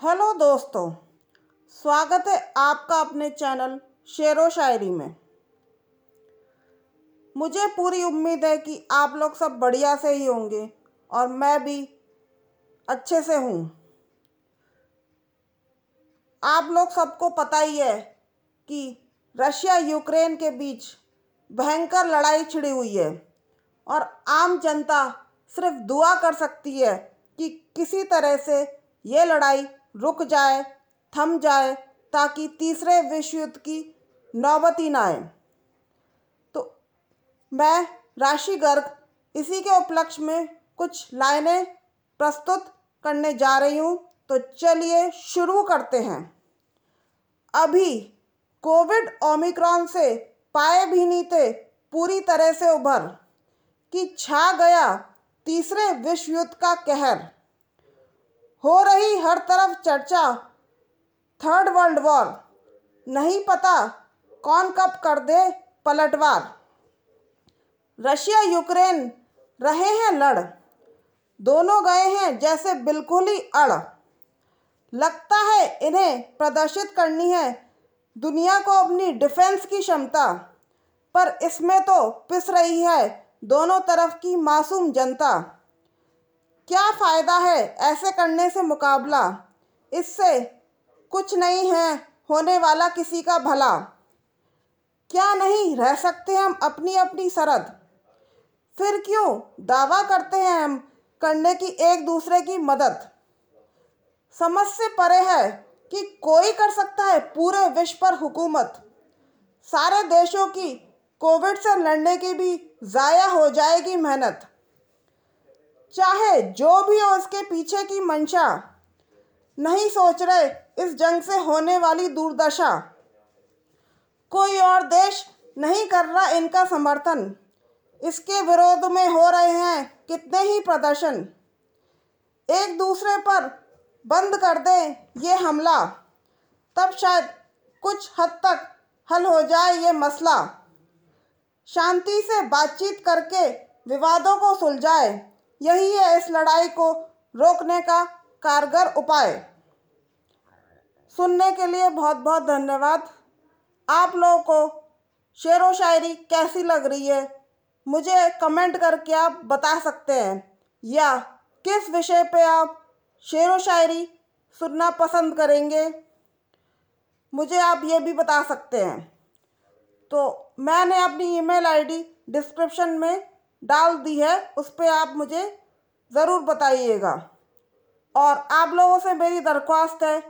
Hello दोस्तों, स्वागत है आपका अपने चैनल शेर व शायरी में। मुझे पूरी उम्मीद है कि आप लोग सब बढ़िया से ही होंगे और मैं भी अच्छे से हूँ। आप लोग सबको पता ही है कि रशिया यूक्रेन के बीच भयंकर लड़ाई छिड़ी हुई है और आम जनता सिर्फ़ दुआ कर सकती है कि किसी तरह से ये लड़ाई रुक जाए, थम जाए, ताकि तीसरे विश्व युद्ध की नौबत ही ना आए। तो मैं, राशि गर्ग, इसी के उपलक्ष्य में कुछ लाइनें प्रस्तुत करने जा रही हूँ तो चलिए शुरू करते हैं। अभी कोविड ओमिक्रॉन से पाए भी नहीं थे, पूरी तरह से उभर, कि छा गया तीसरे विश्व युद्ध का कहर। हो रही हर तरफ़ चर्चा। थर्ड वर्ल्ड वॉर नहीं पता कौन कब कर दे पलटवार। रशिया यूक्रेन रहे हैं लड़। दोनों गए हैं जैसे बिल्कुल ही अड़। लगता है इन्हें प्रदर्शित करनी है दुनिया को अपनी डिफेंस की क्षमता। पर इसमें तो पिस रही है दोनों तरफ़ की मासूम जनता। क्या फ़ायदा है ऐसे करने से मुकाबला? इससे कुछ नहीं है होने वाला किसी का भला। क्या नहीं, रह सकते हम अपनी अपनी सरद फिर क्यों दावा करते हैं हम करने की एक दूसरे की मदद? समझ से परे है कि कोई कर सकता है पूरे विश्व पर हुकूमत। सारे देशों की कोविड से लड़ने की भी ज़ाया हो जाएगी मेहनत। चाहे जो भी हो उसके पीछे की मंशा। नहीं सोच रहे इस जंग से होने वाली दुर्दशा। कोई और देश नहीं कर रहा इनका समर्थन। इसके विरोध में हो रहे हैं कितने ही प्रदर्शन। एक दूसरे पर बंद कर दें ये हमला। तब शायद कुछ हद तक हल हो जाए ये मसला। शांति से बातचीत करके विवादों को सुलझाए। यही है इस लड़ाई को रोकने का कारगर उपाय। सुनने के लिए बहुत बहुत धन्यवाद। आप लोगों को शेर व शायरी कैसी लग रही है, मुझे कमेंट करके आप बता सकते हैं, या किस विषय पे आप शेर व शायरी सुनना पसंद करेंगे, मुझे आप ये भी बता सकते हैं। तो मैंने अपनी ईमेल आईडी डिस्क्रिप्शन में डाल दी है, उस पर आप मुझे ज़रूर बताइएगा। और आप लोगों से मेरी दरख्वास्त है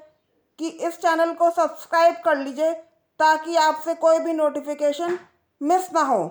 कि इस चैनल को सब्सक्राइब कर लीजिए, ताकि आपसे कोई भी नोटिफिकेशन मिस ना हो।